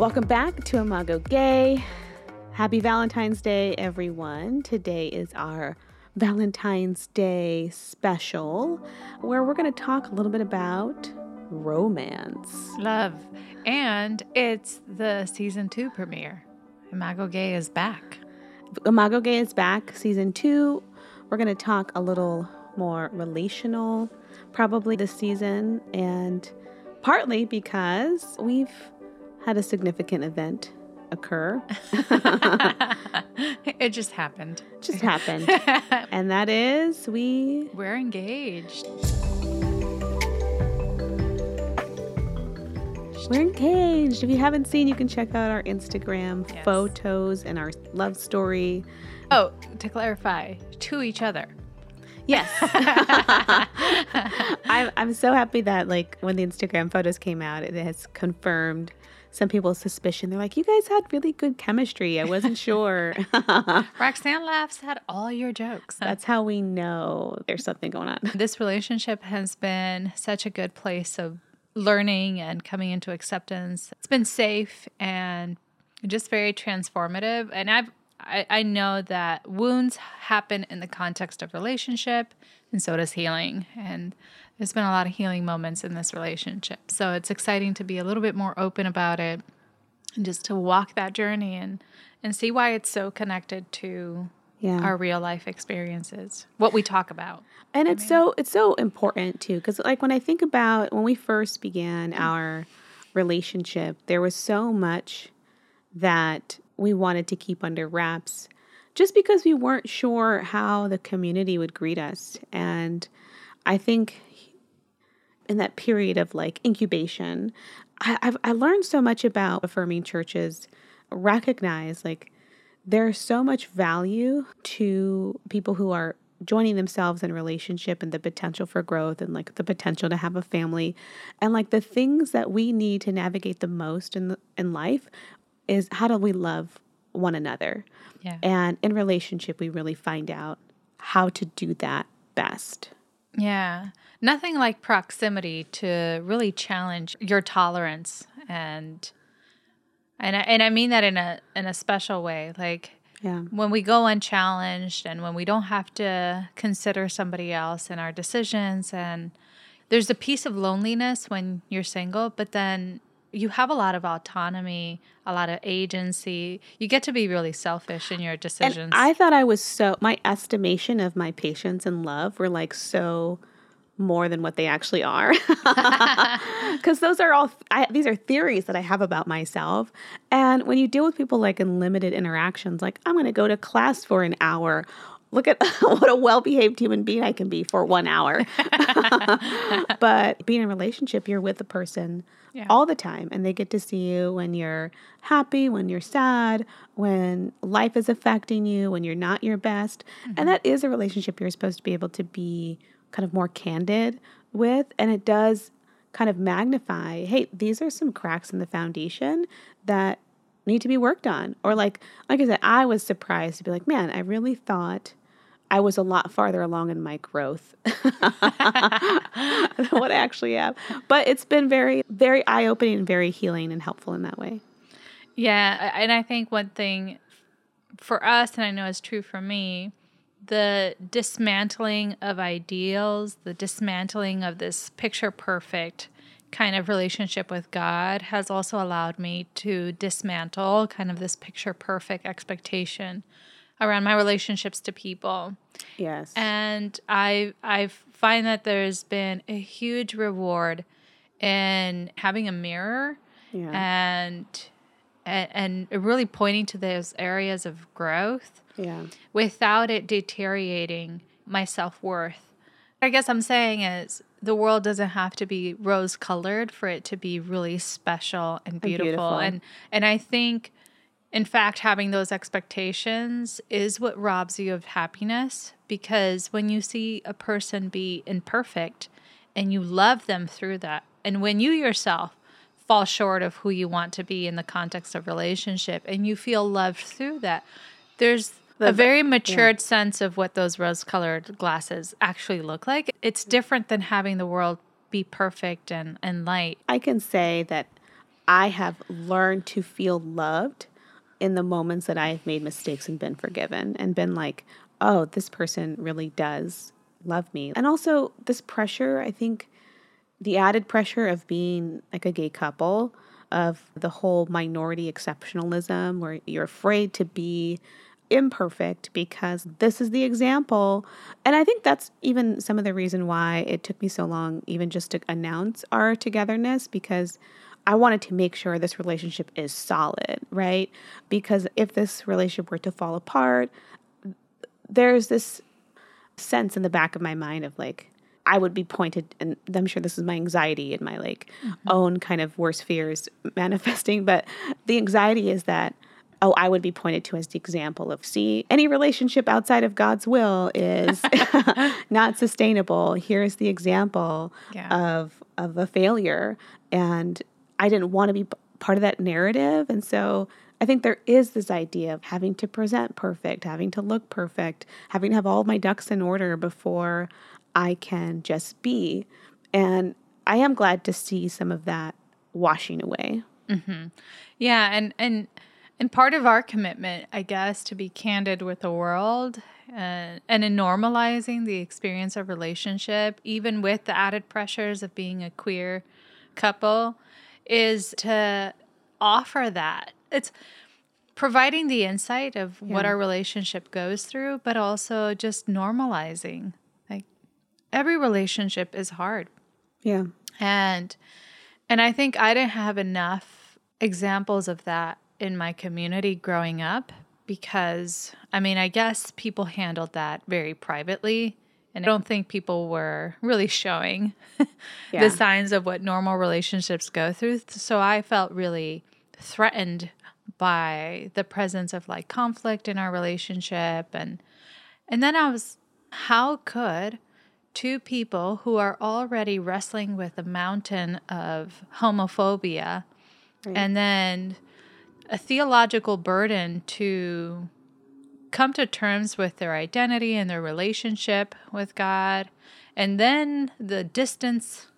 Welcome back to Imago Gay. Happy Valentine's Day, everyone. Today is our Valentine's Day special where we're going to talk a little bit about romance. Love. And it's the season two premiere. Imago Gay is back. Imago Gay is back, season two. We're going to talk a little more relational, probably this season, and partly because we've had a significant event occur. it just happened. Just happened. and that is we we're engaged. We're engaged. If you haven't seen, you can check out our Instagram yes. photos and our love story. Oh, to clarify, to each other. Yes. I'm, I'm so happy that like when the Instagram photos came out, it has confirmed some people's suspicion. They're like, you guys had really good chemistry. I wasn't sure. Roxanne laughs at all your jokes. That's how we know there's something going on. This relationship has been such a good place of learning and coming into acceptance. It's been safe and just very transformative. And I've I, I know that wounds happen in the context of relationship, and so does healing. And there's been a lot of healing moments in this relationship. So it's exciting to be a little bit more open about it and just to walk that journey and and see why it's so connected to yeah. our real life experiences, what we talk about. And it's mean. so it's so important too cuz like when I think about when we first began our relationship, there was so much that we wanted to keep under wraps just because we weren't sure how the community would greet us. And I think in that period of like incubation, I, I've, I learned so much about affirming churches, recognize like there's so much value to people who are joining themselves in relationship and the potential for growth and like the potential to have a family. And like the things that we need to navigate the most in the, in life is how do we love one another? Yeah. and in relationship we really find out how to do that best yeah nothing like proximity to really challenge your tolerance and and I, and I mean that in a in a special way like yeah. when we go unchallenged and when we don't have to consider somebody else in our decisions and there's a piece of loneliness when you're single but then you have a lot of autonomy, a lot of agency. You get to be really selfish in your decisions. And I thought I was so my estimation of my patience and love were like so more than what they actually are. Because those are all, I, these are theories that I have about myself. And when you deal with people like in limited interactions, like I'm going to go to class for an hour. Look at what a well behaved human being I can be for one hour. but being in a relationship, you're with a person yeah. all the time, and they get to see you when you're happy, when you're sad, when life is affecting you, when you're not your best. Mm-hmm. And that is a relationship you're supposed to be able to be kind of more candid with. And it does kind of magnify hey, these are some cracks in the foundation that need to be worked on. Or like like I said, I was surprised to be like, man, I really thought I was a lot farther along in my growth than what I actually am. But it's been very, very eye opening and very healing and helpful in that way. Yeah. And I think one thing for us, and I know is true for me, the dismantling of ideals, the dismantling of this picture perfect kind of relationship with God has also allowed me to dismantle kind of this picture perfect expectation around my relationships to people. Yes. And I I find that there's been a huge reward in having a mirror yeah. and and, and really pointing to those areas of growth yeah. without it deteriorating my self worth. I guess I'm saying is the world doesn't have to be rose colored for it to be really special and beautiful. and beautiful. And and I think in fact having those expectations is what robs you of happiness because when you see a person be imperfect and you love them through that and when you yourself fall short of who you want to be in the context of relationship and you feel loved through that there's a very matured yeah. sense of what those rose colored glasses actually look like it's different than having the world be perfect and, and light i can say that I have learned to feel loved in the moments that I have made mistakes and been forgiven and been like, oh, this person really does love me. And also, this pressure, I think the added pressure of being like a gay couple, of the whole minority exceptionalism, where you're afraid to be imperfect because this is the example. And I think that's even some of the reason why it took me so long, even just to announce our togetherness, because I wanted to make sure this relationship is solid, right? Because if this relationship were to fall apart, there's this sense in the back of my mind of like, I would be pointed, and I'm sure this is my anxiety and my like mm-hmm. own kind of worst fears manifesting, but the anxiety is that oh, I would be pointed to as the example of see, any relationship outside of God's will is not sustainable. Here's the example yeah. of of a failure. And I didn't want to be part of that narrative. And so I think there is this idea of having to present perfect, having to look perfect, having to have all my ducks in order before I can just be. And I am glad to see some of that washing away. Mm-hmm. Yeah, and and and part of our commitment, I guess, to be candid with the world uh, and in normalizing the experience of relationship, even with the added pressures of being a queer couple, is to offer that. It's providing the insight of yeah. what our relationship goes through, but also just normalizing. Like every relationship is hard. Yeah. And and I think I didn't have enough examples of that in my community growing up because I mean, I guess people handled that very privately. And I don't think people were really showing yeah. the signs of what normal relationships go through. So I felt really threatened by the presence of like conflict in our relationship and and then I was how could two people who are already wrestling with a mountain of homophobia right. and then a theological burden to come to terms with their identity and their relationship with God, and then the distance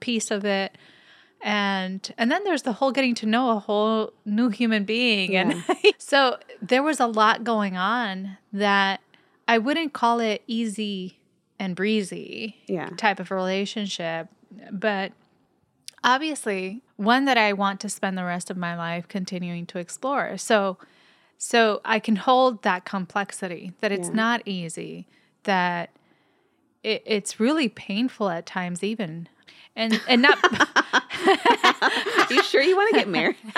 piece of it. And and then there's the whole getting to know a whole new human being. Yeah. And so there was a lot going on that I wouldn't call it easy and breezy yeah. type of relationship. But obviously one that I want to spend the rest of my life continuing to explore. So so I can hold that complexity that it's yeah. not easy, that it, it's really painful at times even. And and not You sure you want to get married?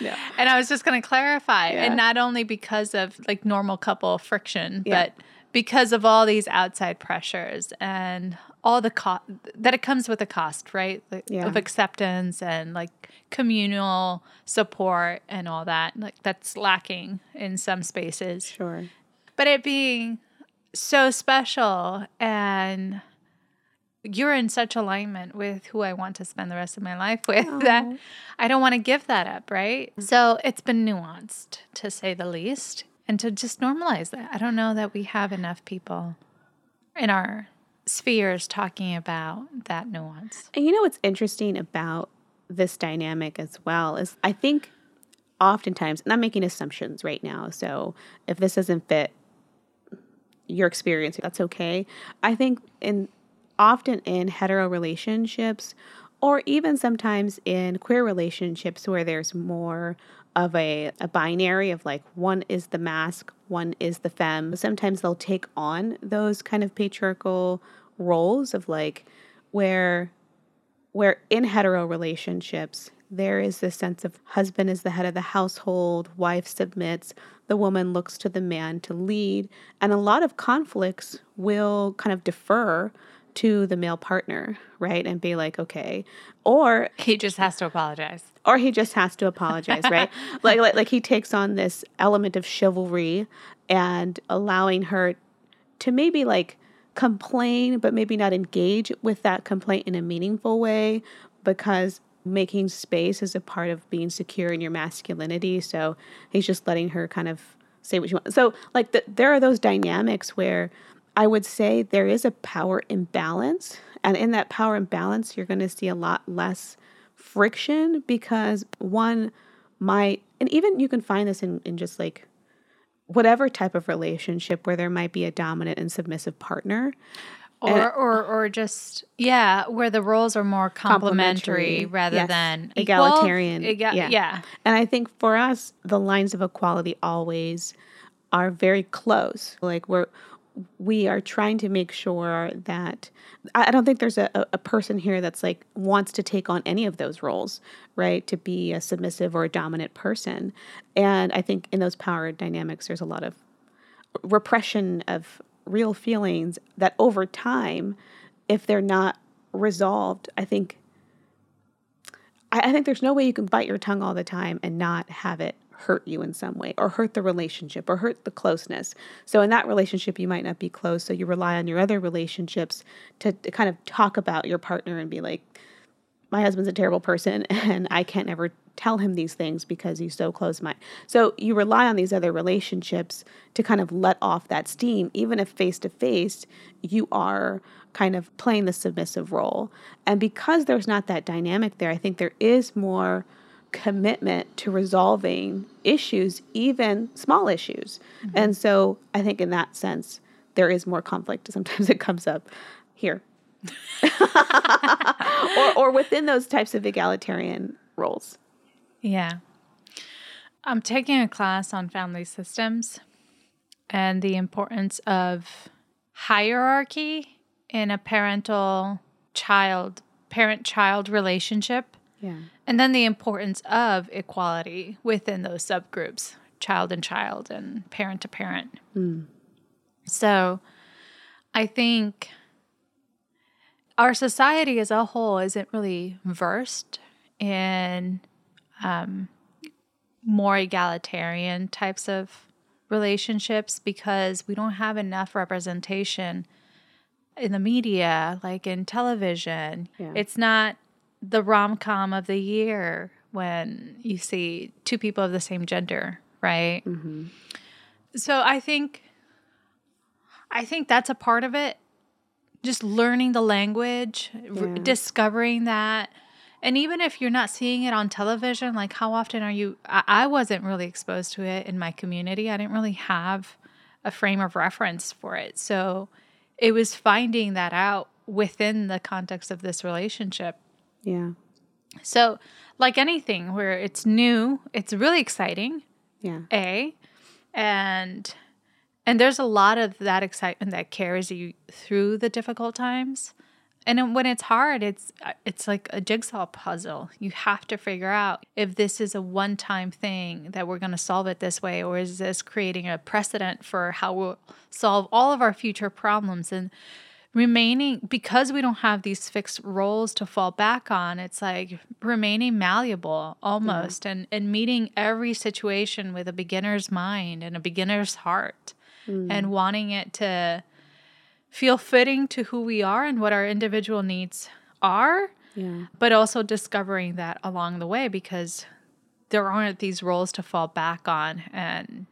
no. And I was just going to clarify yeah. and not only because of like normal couple friction, yeah. but because of all these outside pressures and all the cost that it comes with a cost, right? Like, yeah. Of acceptance and like communal support and all that. Like that's lacking in some spaces. Sure. But it being so special and you're in such alignment with who I want to spend the rest of my life with Aww. that I don't want to give that up, right? Mm-hmm. So it's been nuanced to say the least and to just normalize that. I don't know that we have enough people in our spheres talking about that nuance. And you know what's interesting about this dynamic as well is I think oftentimes, and I'm making assumptions right now, so if this doesn't fit your experience, that's okay. I think in often in hetero relationships or even sometimes in queer relationships where there's more of a, a binary of like one is the masc, one is the femme. Sometimes they'll take on those kind of patriarchal roles of like where where in hetero relationships there is this sense of husband is the head of the household, wife submits, the woman looks to the man to lead, and a lot of conflicts will kind of defer to the male partner, right? And be like, okay. Or he just has to apologize. Or he just has to apologize, right? like, like like he takes on this element of chivalry and allowing her to maybe like complain but maybe not engage with that complaint in a meaningful way because making space is a part of being secure in your masculinity. So he's just letting her kind of say what she wants. So like the, there are those dynamics where I would say there is a power imbalance. And in that power imbalance, you're going to see a lot less friction because one might, and even you can find this in, in just like whatever type of relationship where there might be a dominant and submissive partner. Or, and, or, or just yeah, where the roles are more complementary, complementary rather yes. than egalitarian. Equal, yeah. yeah, and I think for us, the lines of equality always are very close. Like we're we are trying to make sure that I don't think there's a, a person here that's like wants to take on any of those roles, right? To be a submissive or a dominant person. And I think in those power dynamics, there's a lot of repression of real feelings that over time, if they're not resolved, I think I, I think there's no way you can bite your tongue all the time and not have it hurt you in some way or hurt the relationship or hurt the closeness. So, in that relationship, you might not be close. So, you rely on your other relationships to, to kind of talk about your partner and be like, my husband's a terrible person and I can't ever tell him these things because he's so close my so you rely on these other relationships to kind of let off that steam even if face to face you are kind of playing the submissive role and because there's not that dynamic there i think there is more commitment to resolving issues, even small issues. Mm-hmm. And so I think in that sense, there is more conflict. Sometimes it comes up here. or, or within those types of egalitarian roles. Yeah. I'm taking a class on family systems and the importance of hierarchy in a parental child parent child relationship yeah. And then the importance of equality within those subgroups, child and child and parent to parent. Mm. So I think our society as a whole isn't really versed in um, more egalitarian types of relationships because we don't have enough representation in the media, like in television. Yeah. It's not the rom com of the year when you see two people of the same gender, right? Mm-hmm. So I think, I think that's a part of it. Just learning the language, yeah. r- discovering that, and even if you're not seeing it on television, like how often are you? I, I wasn't really exposed to it in my community. I didn't really have a frame of reference for it, so it was finding that out within the context of this relationship yeah. So, like anything where it's new, it's really exciting. Yeah. A, and and there's a lot of that excitement that carries you through the difficult times. And when it's hard, it's it's like a jigsaw puzzle. You have to figure out if this is a one-time thing that we're going to solve it this way or is this creating a precedent for how we'll solve all of our future problems and remaining because we don't have these fixed roles to fall back on it's like remaining malleable almost yeah. and and meeting every situation with a beginner's mind and a beginner's heart mm. and wanting it to feel fitting to who we are and what our individual needs are yeah. but also discovering that along the way because there aren't these roles to fall back on and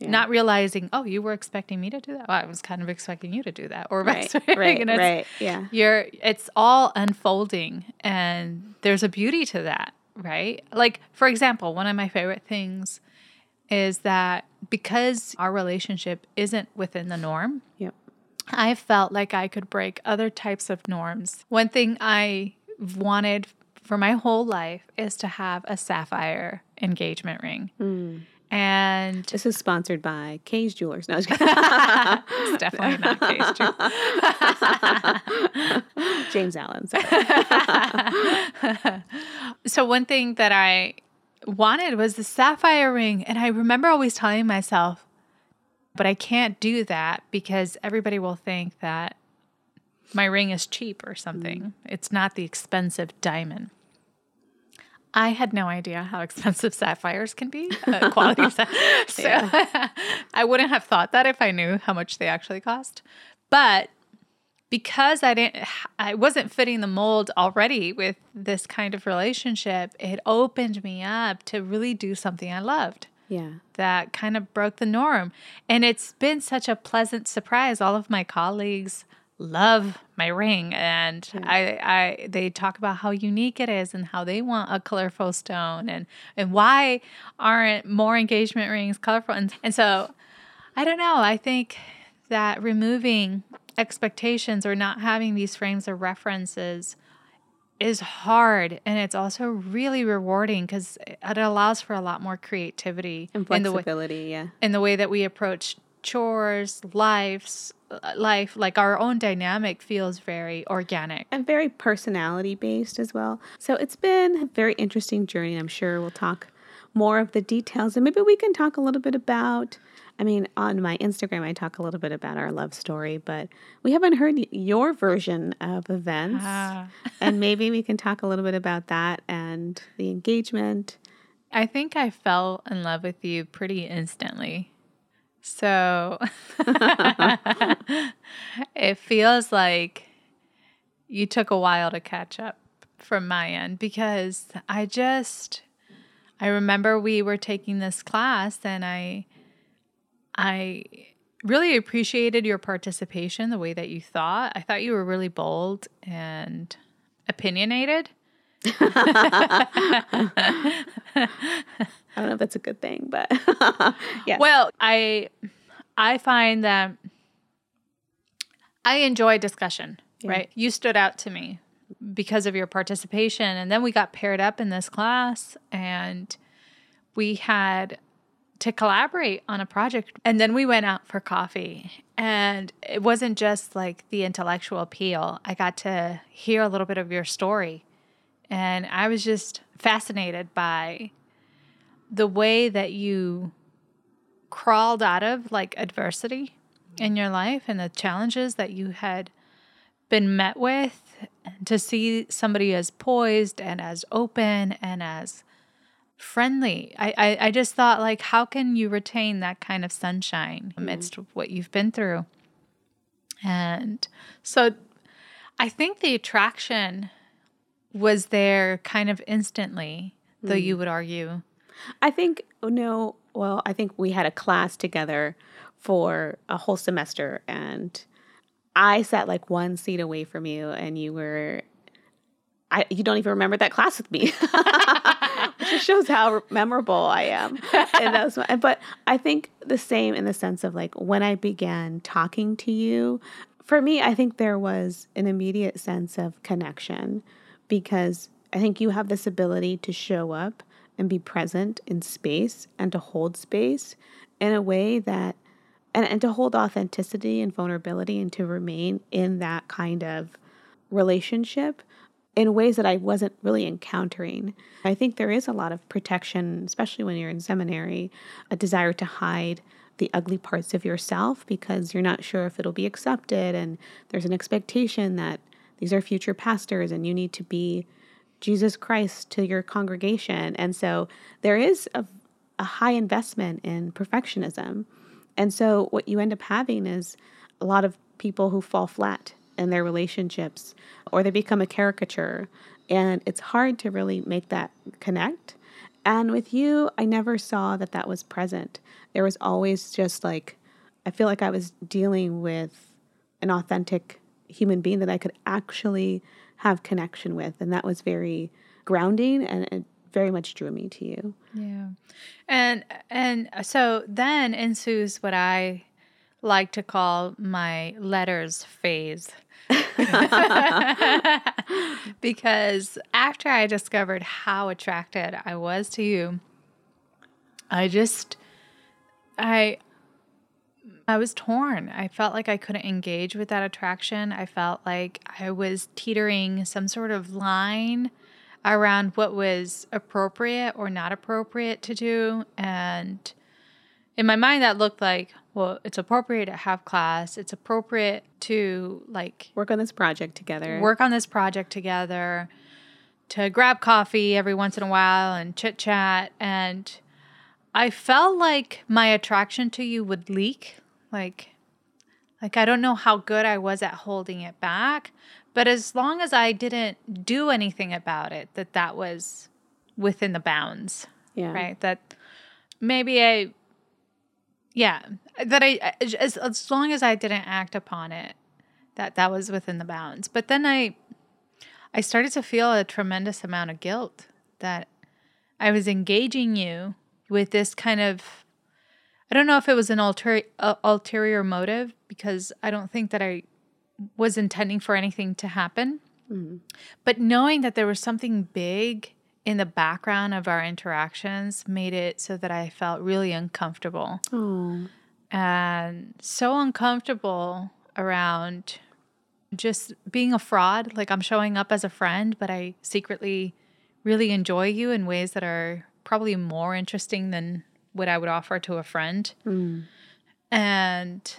yeah. Not realizing, oh, you were expecting me to do that. Well, I was kind of expecting you to do that, or right, right, right, yeah. You're, it's all unfolding, and there's a beauty to that, right? Like, for example, one of my favorite things is that because our relationship isn't within the norm, yep. I felt like I could break other types of norms. One thing I wanted for my whole life is to have a sapphire engagement ring. Mm. And this is sponsored by Kay's Jewelers. No, it's definitely not Kay's Jewelers. James Allen. so one thing that I wanted was the sapphire ring, and I remember always telling myself, "But I can't do that because everybody will think that my ring is cheap or something. Mm. It's not the expensive diamond." I had no idea how expensive sapphires can be, uh, quality. so I wouldn't have thought that if I knew how much they actually cost. But because I didn't, I wasn't fitting the mold already with this kind of relationship. It opened me up to really do something I loved. Yeah. That kind of broke the norm. And it's been such a pleasant surprise. All of my colleagues love my ring and yeah. I, I they talk about how unique it is and how they want a colorful stone and and why aren't more engagement rings colorful and, and so I don't know I think that removing expectations or not having these frames of references is hard and it's also really rewarding because it allows for a lot more creativity and flexibility in the way, yeah in the way that we approach chores lives life like our own dynamic feels very organic and very personality based as well so it's been a very interesting journey i'm sure we'll talk more of the details and maybe we can talk a little bit about I mean, on my Instagram, I talk a little bit about our love story, but we haven't heard your version of events. Ah. and maybe we can talk a little bit about that and the engagement. I think I fell in love with you pretty instantly. So it feels like you took a while to catch up from my end because I just, I remember we were taking this class and I, I really appreciated your participation, the way that you thought. I thought you were really bold and opinionated. I don't know if that's a good thing, but yeah. Well, I I find that I enjoy discussion, yeah. right? You stood out to me because of your participation and then we got paired up in this class and we had to collaborate on a project. And then we went out for coffee. And it wasn't just like the intellectual appeal. I got to hear a little bit of your story. And I was just fascinated by the way that you crawled out of like adversity in your life and the challenges that you had been met with to see somebody as poised and as open and as friendly. I, I, I just thought, like, how can you retain that kind of sunshine mm-hmm. amidst mm. what you've been through? And so I think the attraction was there kind of instantly, mm. though you mm. would argue. I think, no, well, I think we had a class together for a whole semester and I sat like one seat away from you and you were I, you don't even remember that class with me, which just shows how memorable I am. And that was, but I think the same in the sense of like when I began talking to you, for me, I think there was an immediate sense of connection because I think you have this ability to show up and be present in space and to hold space in a way that and, and to hold authenticity and vulnerability and to remain in that kind of relationship in ways that I wasn't really encountering. I think there is a lot of protection, especially when you're in seminary, a desire to hide the ugly parts of yourself because you're not sure if it'll be accepted. And there's an expectation that these are future pastors and you need to be Jesus Christ to your congregation. And so there is a, a high investment in perfectionism. And so what you end up having is a lot of people who fall flat in their relationships or they become a caricature. And it's hard to really make that connect. And with you, I never saw that that was present. There was always just like, I feel like I was dealing with an authentic human being that I could actually have connection with. And that was very grounding and it very much drew me to you. Yeah. And and uh, so then ensues what I like to call my letters phase. because after I discovered how attracted I was to you, I just I I was torn. I felt like I couldn't engage with that attraction. I felt like I was teetering some sort of line around what was appropriate or not appropriate to do and in my mind that looked like well, it's appropriate to have class. It's appropriate to like work on this project together. Work on this project together. To grab coffee every once in a while and chit chat. And I felt like my attraction to you would leak. Like, like I don't know how good I was at holding it back, but as long as I didn't do anything about it, that that was within the bounds. Yeah. Right. That maybe I yeah, that I as as long as I didn't act upon it, that that was within the bounds. But then I I started to feel a tremendous amount of guilt that I was engaging you with this kind of I don't know if it was an ulterior uh, ulterior motive because I don't think that I was intending for anything to happen. Mm-hmm. But knowing that there was something big in the background of our interactions made it so that I felt really uncomfortable. Oh. And so uncomfortable around just being a fraud. Like I'm showing up as a friend, but I secretly really enjoy you in ways that are probably more interesting than what I would offer to a friend. Mm. And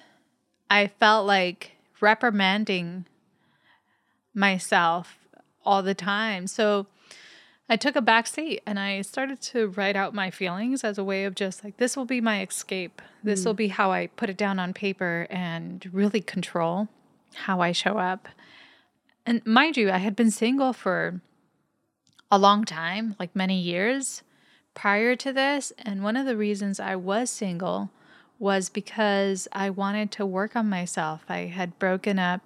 I felt like reprimanding myself all the time. So I took a back seat and I started to write out my feelings as a way of just like, this will be my escape. This mm. will be how I put it down on paper and really control how I show up. And mind you, I had been single for a long time, like many years prior to this. And one of the reasons I was single was because I wanted to work on myself. I had broken up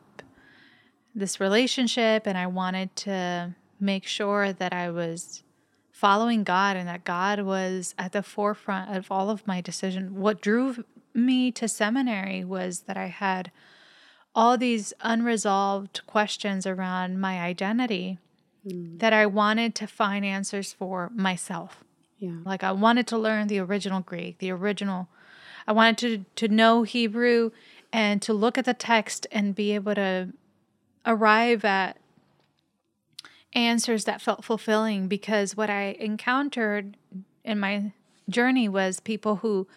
this relationship and I wanted to make sure that I was following God and that God was at the forefront of all of my decision. What drew me to seminary was that I had all these unresolved questions around my identity mm. that I wanted to find answers for myself. Yeah. Like I wanted to learn the original Greek, the original I wanted to to know Hebrew and to look at the text and be able to arrive at answers that felt fulfilling because what I encountered in my journey was people who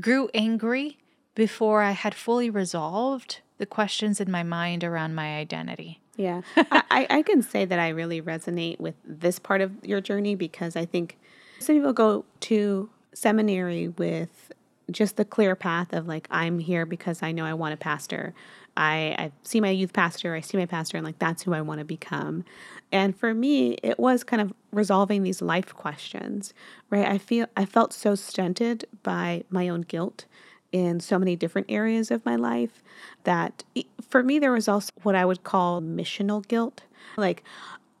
grew angry before I had fully resolved the questions in my mind around my identity. Yeah. I, I can say that I really resonate with this part of your journey because I think some people go to seminary with just the clear path of like, I'm here because I know I want a pastor. I, I see my youth pastor, I see my pastor, and like that's who I want to become. And for me, it was kind of resolving these life questions, right? I feel I felt so stunted by my own guilt in so many different areas of my life that for me, there was also what I would call missional guilt. Like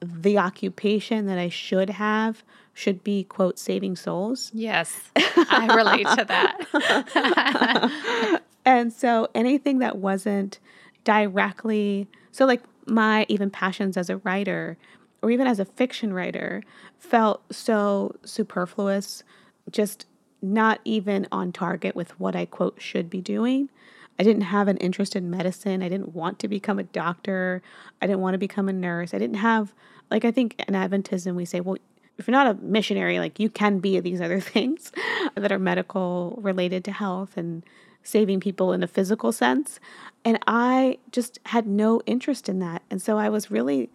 the occupation that I should have should be, quote, saving souls. Yes, I relate to that. and so anything that wasn't directly, so like my even passions as a writer or even as a fiction writer felt so superfluous, just not even on target with what I quote should be doing. I didn't have an interest in medicine. I didn't want to become a doctor. I didn't want to become a nurse. I didn't have, like, I think in Adventism, we say, well, if you're not a missionary, like, you can be these other things that are medical related to health and saving people in a physical sense. And I just had no interest in that. And so I was really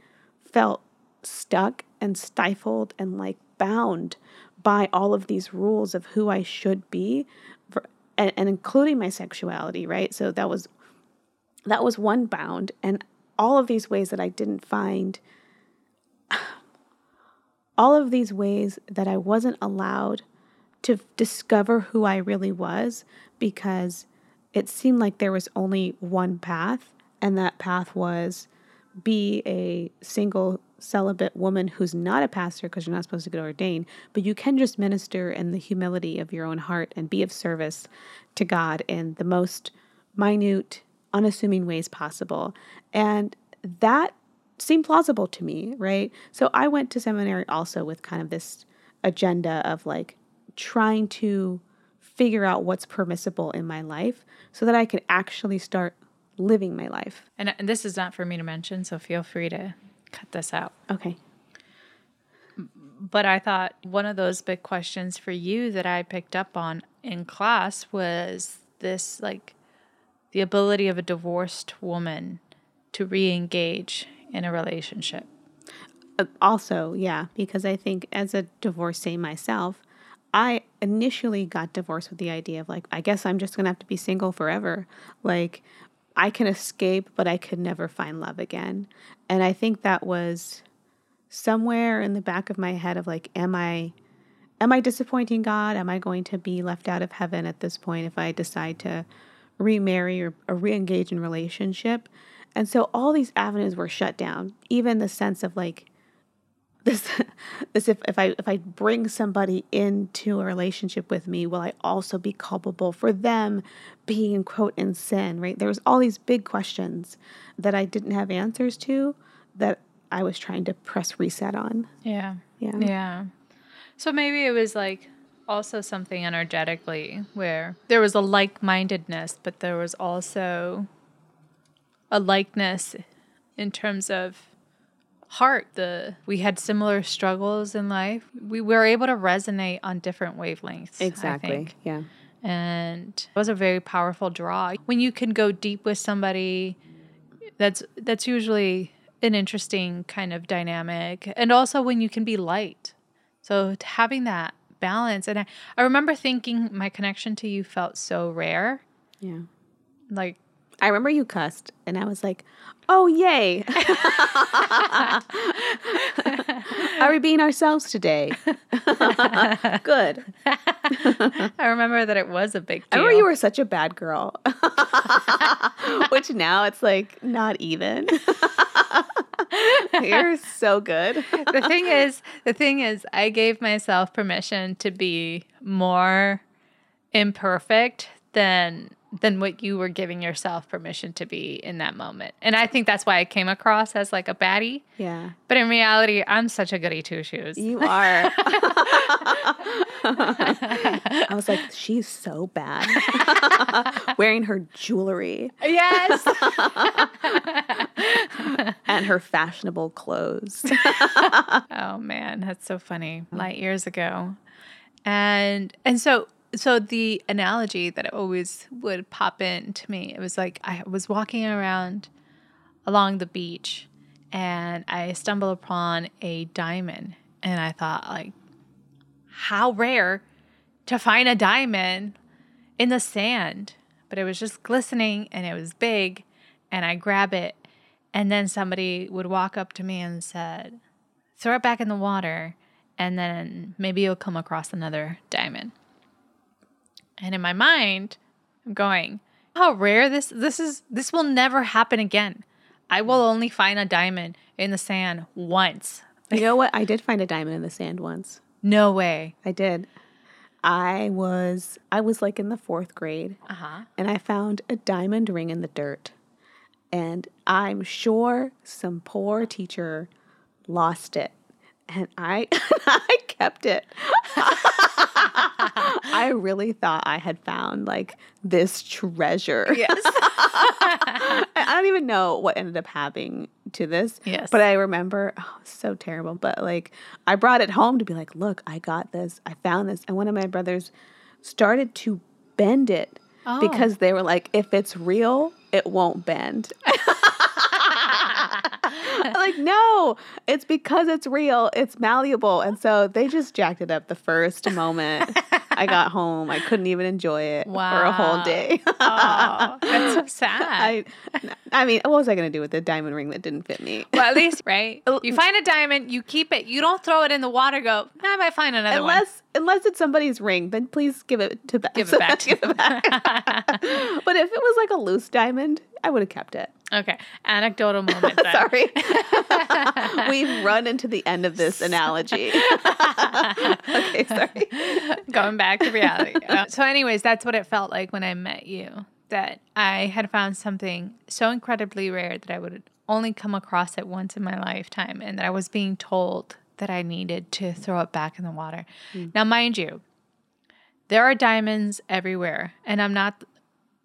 felt stuck and stifled and like bound by all of these rules of who I should be for, and, and including my sexuality, right? So that was that was one bound and all of these ways that I didn't find all of these ways that I wasn't allowed to discover who I really was because it seemed like there was only one path, and that path was be a single celibate woman who's not a pastor because you're not supposed to get ordained, but you can just minister in the humility of your own heart and be of service to God in the most minute, unassuming ways possible. And that seemed plausible to me, right? So I went to seminary also with kind of this agenda of like trying to figure out what's permissible in my life so that I could actually start living my life. And, and this is not for me to mention, so feel free to cut this out. Okay. But I thought one of those big questions for you that I picked up on in class was this like the ability of a divorced woman to re engage in a relationship. Uh, also, yeah, because I think as a divorcee myself, I initially got divorced with the idea of like, I guess I'm just gonna have to be single forever. Like, I can escape, but I could never find love again. And I think that was somewhere in the back of my head of like, am I am I disappointing God? Am I going to be left out of heaven at this point if I decide to remarry or, or re-engage in relationship? And so all these avenues were shut down. Even the sense of like this this if, if I if I bring somebody into a relationship with me, will I also be culpable for them being quote in sin, right? There was all these big questions that I didn't have answers to that I was trying to press reset on. Yeah. Yeah. Yeah. So maybe it was like also something energetically where there was a like mindedness, but there was also a likeness in terms of heart. The we had similar struggles in life. We were able to resonate on different wavelengths. Exactly. Yeah. And it was a very powerful draw. When you can go deep with somebody, that's that's usually an interesting kind of dynamic. And also when you can be light. So having that balance. And I, I remember thinking my connection to you felt so rare. Yeah. Like I remember you cussed, and I was like, "Oh yay! Are we being ourselves today? Good." I remember that it was a big deal. I remember you were such a bad girl, which now it's like not even. You're so good. the thing is, the thing is, I gave myself permission to be more imperfect than than what you were giving yourself permission to be in that moment. And I think that's why I came across as like a baddie. Yeah. But in reality, I'm such a goody two shoes. You are. I was like, she's so bad. Wearing her jewelry. Yes. and her fashionable clothes. oh man, that's so funny. Light years ago. And and so so the analogy that always would pop into me, it was like I was walking around along the beach and I stumbled upon a diamond and I thought like how rare to find a diamond in the sand, but it was just glistening and it was big and I grab it and then somebody would walk up to me and said, "Throw it back in the water." And then maybe you'll come across another diamond. And in my mind, I'm going, how rare this this is this will never happen again. I will only find a diamond in the sand once. You know what? I did find a diamond in the sand once. No way. I did. I was I was like in the 4th grade. Uh-huh. And I found a diamond ring in the dirt. And I'm sure some poor teacher lost it. And I I kept it. I really thought I had found like this treasure. Yes. I don't even know what ended up happening to this. Yes. But I remember, oh, so terrible. But like, I brought it home to be like, look, I got this. I found this. And one of my brothers started to bend it Oh. because they were like, if it's real, it won't bend. like, no, it's because it's real. It's malleable. And so they just jacked it up the first moment I got home. I couldn't even enjoy it for a whole day. oh, that's so sad. I, I mean, what was I going to do with the diamond ring that didn't fit me? well, at least, right? You find a diamond, you keep it. You don't throw it in the water. Go. "Nah, I might find another one. unless unless it's somebody's ring, then please give it to back. Give it back to give it back. but if it was like a loose diamond, I would have kept it. Okay, anecdotal moment. Sorry, we've run into the end of this analogy. okay, sorry. Going back to reality. Uh, so, anyways, that's what it felt like when I met you. That I had found something so incredibly rare that I would only come across it once in my lifetime, and that I was being told that I needed to throw it back in the water. Now, mind you, there are diamonds everywhere, and I'm not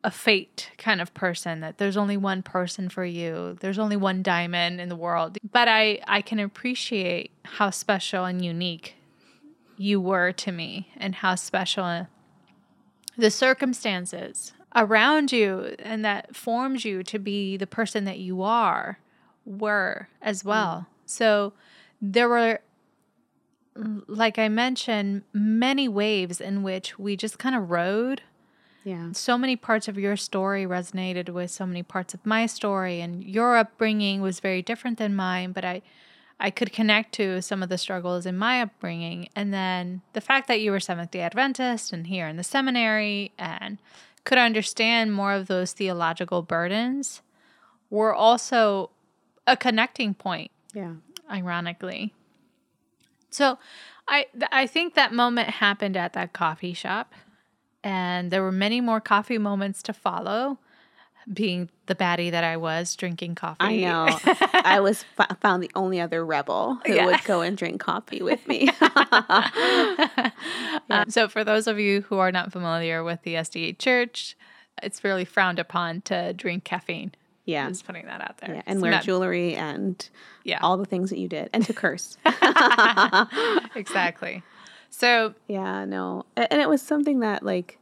a fate kind of person that there's only one person for you there's only one diamond in the world. But i i can appreciate how special and unique you were to me and how special the circumstances around you and that formed you to be the person that you are were as mm. well. So there were like i mentioned many waves in which we just kind of rode Yeah. so many parts of your story resonated with so many parts of my story and your upbringing was very different than mine but i i could connect to some of the struggles in my upbringing and then the fact that you were seventh day adventist and here in the seminary and could understand more of those theological burdens were also a connecting point. Yeah. Ironically. So I I think that moment happened at that coffee shop and there were many more coffee moments to follow being the baddie that I was drinking coffee. I know. I was f- found the only other rebel who yeah. would go and drink coffee with me. yeah. um, so, for those of you who are not familiar with the SDA Church, it's really frowned upon to drink caffeine. Yeah, just putting that out there. Yeah, and wear jewelry and yeah, all the things that you did, and to curse. exactly. So yeah, no, and it was something that like,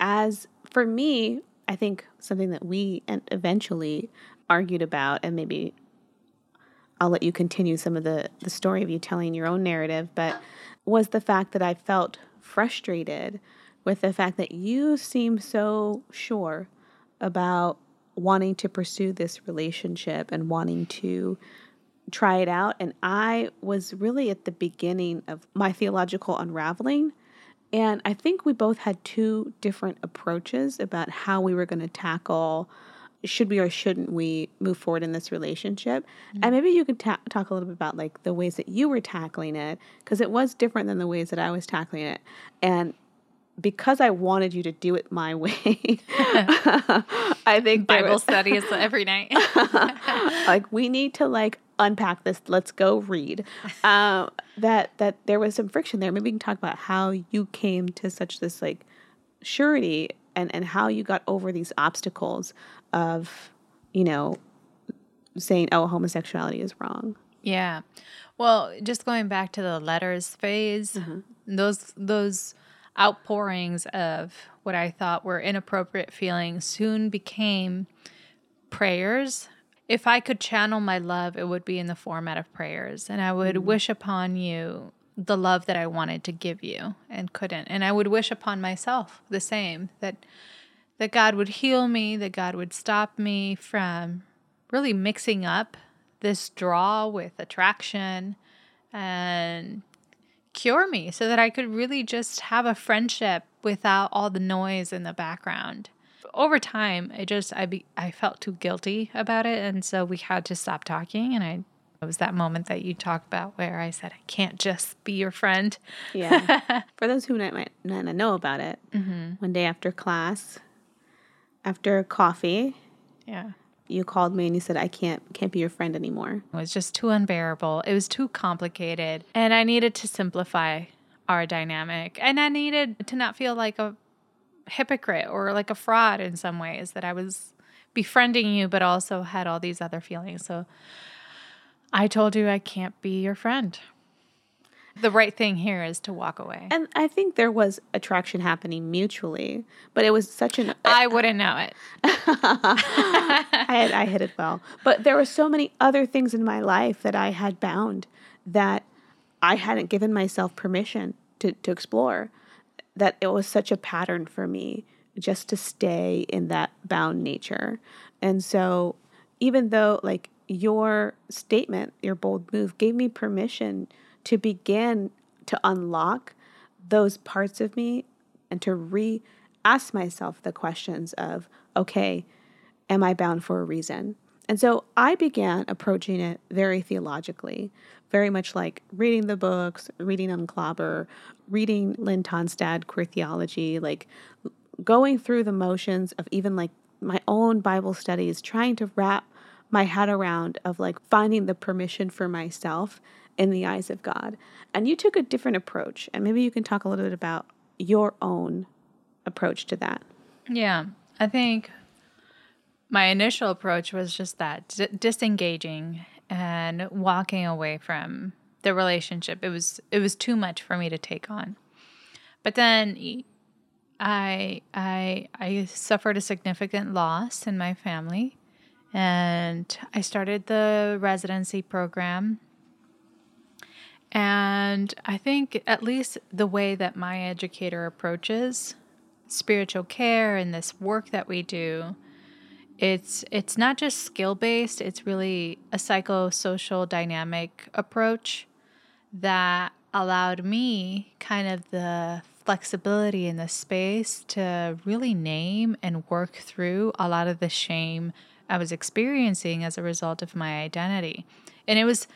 as for me, I think something that we and eventually argued about, and maybe I'll let you continue some of the the story of you telling your own narrative, but was the fact that I felt frustrated with the fact that you seem so sure about wanting to pursue this relationship and wanting to try it out. And I was really at the beginning of my theological unraveling. And I think we both had two different approaches about how we were going to tackle should we or shouldn't we move forward in this relationship mm-hmm. and maybe you could ta- talk a little bit about like the ways that you were tackling it because it was different than the ways that i was tackling it and because I wanted you to do it my way, I think Bible was, studies every night. like we need to like unpack this. Let's go read. Um, that that there was some friction there. Maybe we can talk about how you came to such this like surety and and how you got over these obstacles of you know saying oh homosexuality is wrong. Yeah. Well, just going back to the letters phase, mm-hmm. those those outpourings of what I thought were inappropriate feelings soon became prayers. If I could channel my love, it would be in the format of prayers. And I would mm-hmm. wish upon you the love that I wanted to give you and couldn't. And I would wish upon myself the same that that God would heal me, that God would stop me from really mixing up this draw with attraction and cure me so that I could really just have a friendship without all the noise in the background. Over time, I just I be I felt too guilty about it and so we had to stop talking and I it was that moment that you talked about where I said I can't just be your friend. Yeah. For those who might might not know about it, mm-hmm. one day after class, after coffee, yeah, you called me and you said I can't can't be your friend anymore. It was just too unbearable. It was too complicated and I needed to simplify our dynamic and I needed to not feel like a hypocrite or like a fraud in some ways that I was befriending you but also had all these other feelings. So I told you I can't be your friend the right thing here is to walk away. And I think there was attraction happening mutually, but it was such an. I wouldn't know it. I had, I hit it well, but there were so many other things in my life that I had bound that I hadn't given myself permission to to explore. That it was such a pattern for me just to stay in that bound nature, and so even though like your statement, your bold move, gave me permission to begin to unlock those parts of me and to re ask myself the questions of, okay, am I bound for a reason? And so I began approaching it very theologically, very much like reading the books, reading Unclobber, reading Linn Tonstad, Queer Theology, like going through the motions of even like my own Bible studies, trying to wrap my head around of like finding the permission for myself in the eyes of God. And you took a different approach. And maybe you can talk a little bit about your own approach to that. Yeah. I think my initial approach was just that d- disengaging and walking away from the relationship. It was it was too much for me to take on. But then I I I suffered a significant loss in my family and I started the residency program and I think, at least the way that my educator approaches spiritual care and this work that we do, it's it's not just skill based. It's really a psychosocial dynamic approach that allowed me kind of the flexibility in the space to really name and work through a lot of the shame I was experiencing as a result of my identity. And it was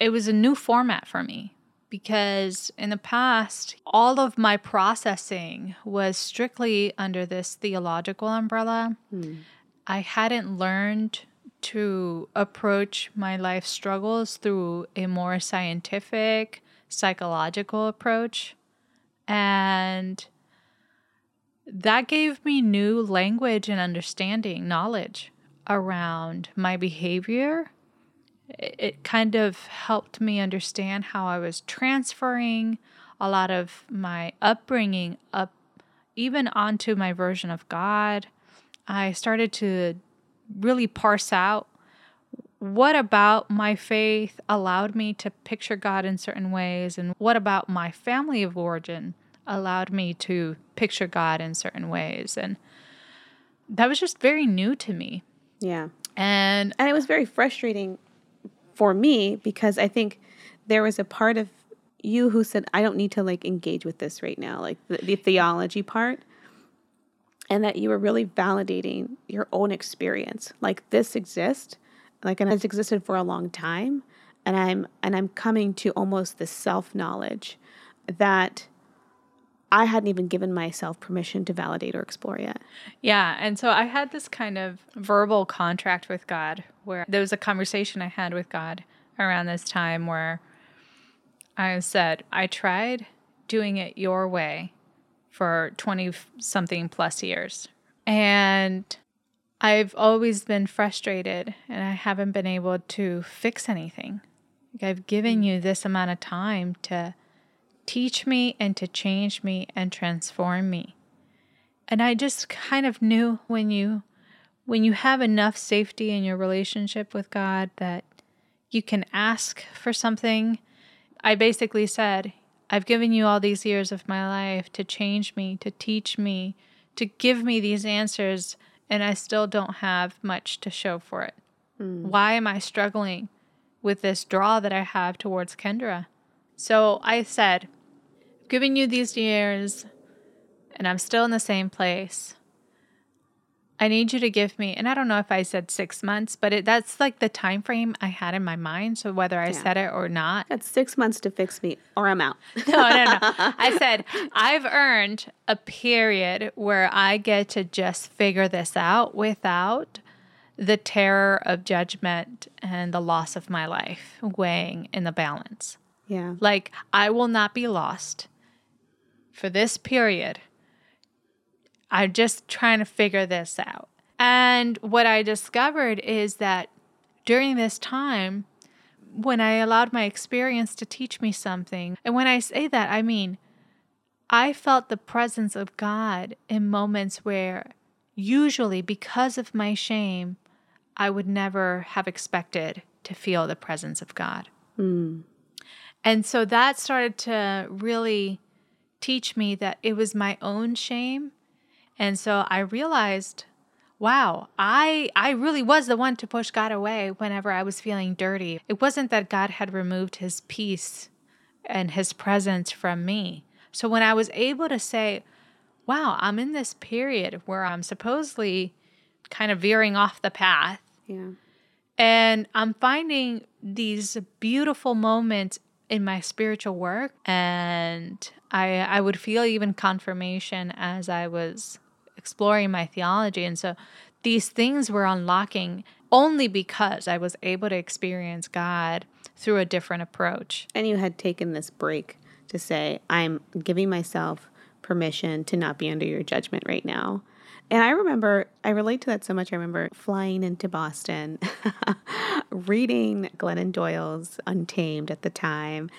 it was a new format for me because in the past all of my processing was strictly under this theological umbrella. Hmm. I hadn't learned to approach my life struggles through a more scientific, psychological approach. And that gave me new language and understanding, knowledge around my behavior. It kind of helped me understand how I was transferring a lot of my upbringing up even onto my version of God. I started to really parse out what about my faith allowed me to picture God in certain ways, and what about my family of origin allowed me to picture God in certain ways. And that was just very new to me. Yeah. And and it was very frustrating for me because I think there was a part of you who said I don't need to like engage with this right now, like the, the theology part. And that you were really validating your own experience. Like this exists, like and has existed for a long time. And I'm and I'm coming to almost this self-knowledge that I hadn't even given myself permission to validate or explore yet. Yeah. And so I had this kind of verbal contract with God where there was a conversation I had with God around this time where I said, I tried doing it your way for 20 something plus years. And I've always been frustrated and I haven't been able to fix anything. Like I've given you this amount of time to teach me and to change me and transform me. And I just kind of knew when you when you have enough safety in your relationship with God that you can ask for something. I basically said, I've given you all these years of my life to change me, to teach me, to give me these answers, and I still don't have much to show for it. Mm. Why am I struggling with this draw that I have towards Kendra? So I said, giving you these years and I'm still in the same place. I need you to give me, and I don't know if I said six months, but it, that's like the time frame I had in my mind. So whether I yeah. said it or not, that's six months to fix me, or I'm out. no, no, no. I said I've earned a period where I get to just figure this out without the terror of judgment and the loss of my life weighing in the balance. Yeah, like I will not be lost for this period. I'm just trying to figure this out. And what I discovered is that during this time, when I allowed my experience to teach me something, and when I say that, I mean, I felt the presence of God in moments where, usually because of my shame, I would never have expected to feel the presence of God. Mm. And so that started to really teach me that it was my own shame. And so I realized, wow, I I really was the one to push God away whenever I was feeling dirty. It wasn't that God had removed his peace and his presence from me. So when I was able to say, wow, I'm in this period where I'm supposedly kind of veering off the path. Yeah. And I'm finding these beautiful moments in my spiritual work and I I would feel even confirmation as I was exploring my theology and so these things were unlocking only because I was able to experience God through a different approach. And you had taken this break to say I'm giving myself permission to not be under your judgment right now. And I remember, I relate to that so much. I remember flying into Boston, reading Glennon Doyle's Untamed at the time,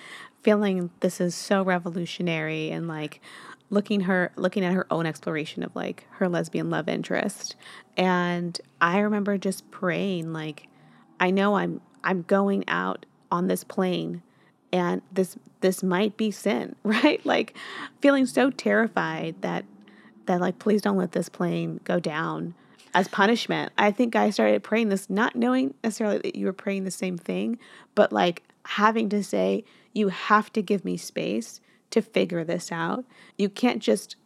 feeling this is so revolutionary and like looking her looking at her own exploration of like her lesbian love interest. And I remember just praying like I know I'm I'm going out on this plane and this this might be sin, right? Like feeling so terrified that that like please don't let this plane go down as punishment. I think I started praying this not knowing necessarily that you were praying the same thing, but like having to say you have to give me space to figure this out. You can't just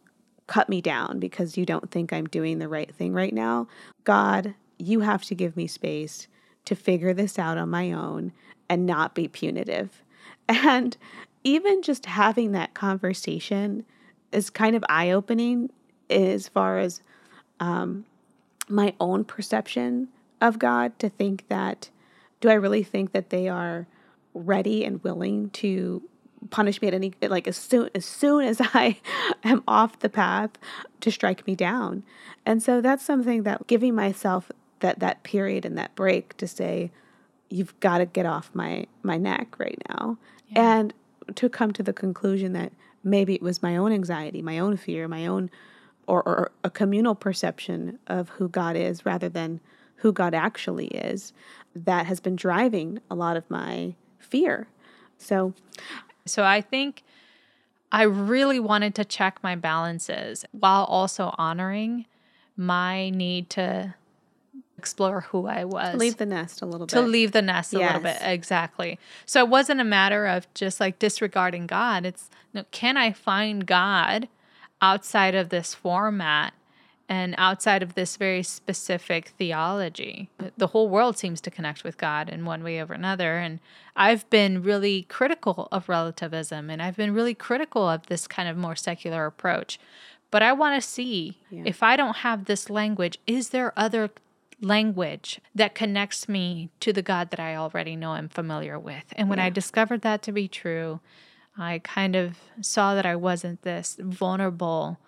cut me down because you don't think I'm doing the right thing right now. God, you have to give me space to figure this out on my own and not be punitive. And even just having that conversation is kind of eye opening as far as um, my own perception of God to think that do I really think that they are ready and willing to punish me at any like as soon as soon as I am off the path to strike me down. And so that's something that giving myself that that period and that break to say you've got to get off my my neck right now. Yeah. And to come to the conclusion that maybe it was my own anxiety, my own fear, my own or, or a communal perception of who God is rather than who God actually is that has been driving a lot of my fear. So so I think I really wanted to check my balances while also honoring my need to explore who I was. To leave the nest a little bit. To leave the nest a yes. little bit. Exactly. So it wasn't a matter of just like disregarding God. It's you know, can I find God outside of this format and outside of this very specific theology. The whole world seems to connect with God in one way or another. And I've been really critical of relativism and I've been really critical of this kind of more secular approach. But I want to see yeah. if I don't have this language, is there other language that connects me to the God that I already know I'm familiar with? And when yeah. I discovered that to be true, I kind of saw that I wasn't this vulnerable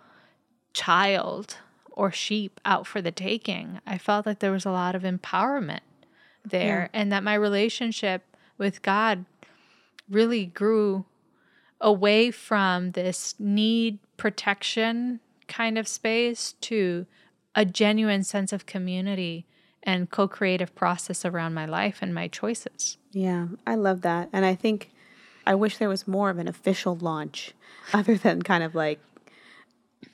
child or sheep out for the taking. I felt like there was a lot of empowerment there yeah. and that my relationship with God really grew away from this need protection kind of space to a genuine sense of community and co-creative process around my life and my choices. Yeah, I love that. And I think I wish there was more of an official launch other than kind of like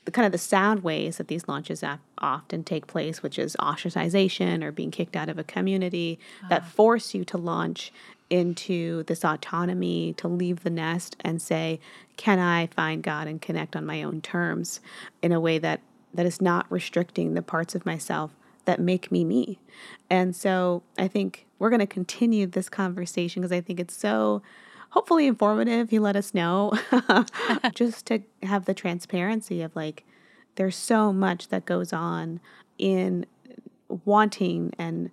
the kind of the sound ways that these launches often take place, which is ostracization or being kicked out of a community that ah. force you to launch into this autonomy to leave the nest and say, "Can I find God and connect on my own terms in a way that that is not restricting the parts of myself that make me me?" And so I think we're going to continue this conversation because I think it's so hopefully informative. You let us know just to have the transparency of like, there's so much that goes on in wanting and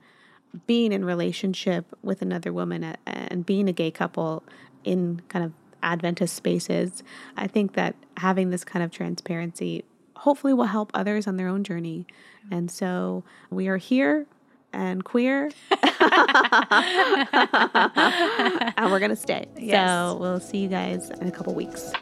being in relationship with another woman and being a gay couple in kind of Adventist spaces. I think that having this kind of transparency hopefully will help others on their own journey. And so we are here and queer. and we're going to stay. Yes. So we'll see you guys in a couple weeks.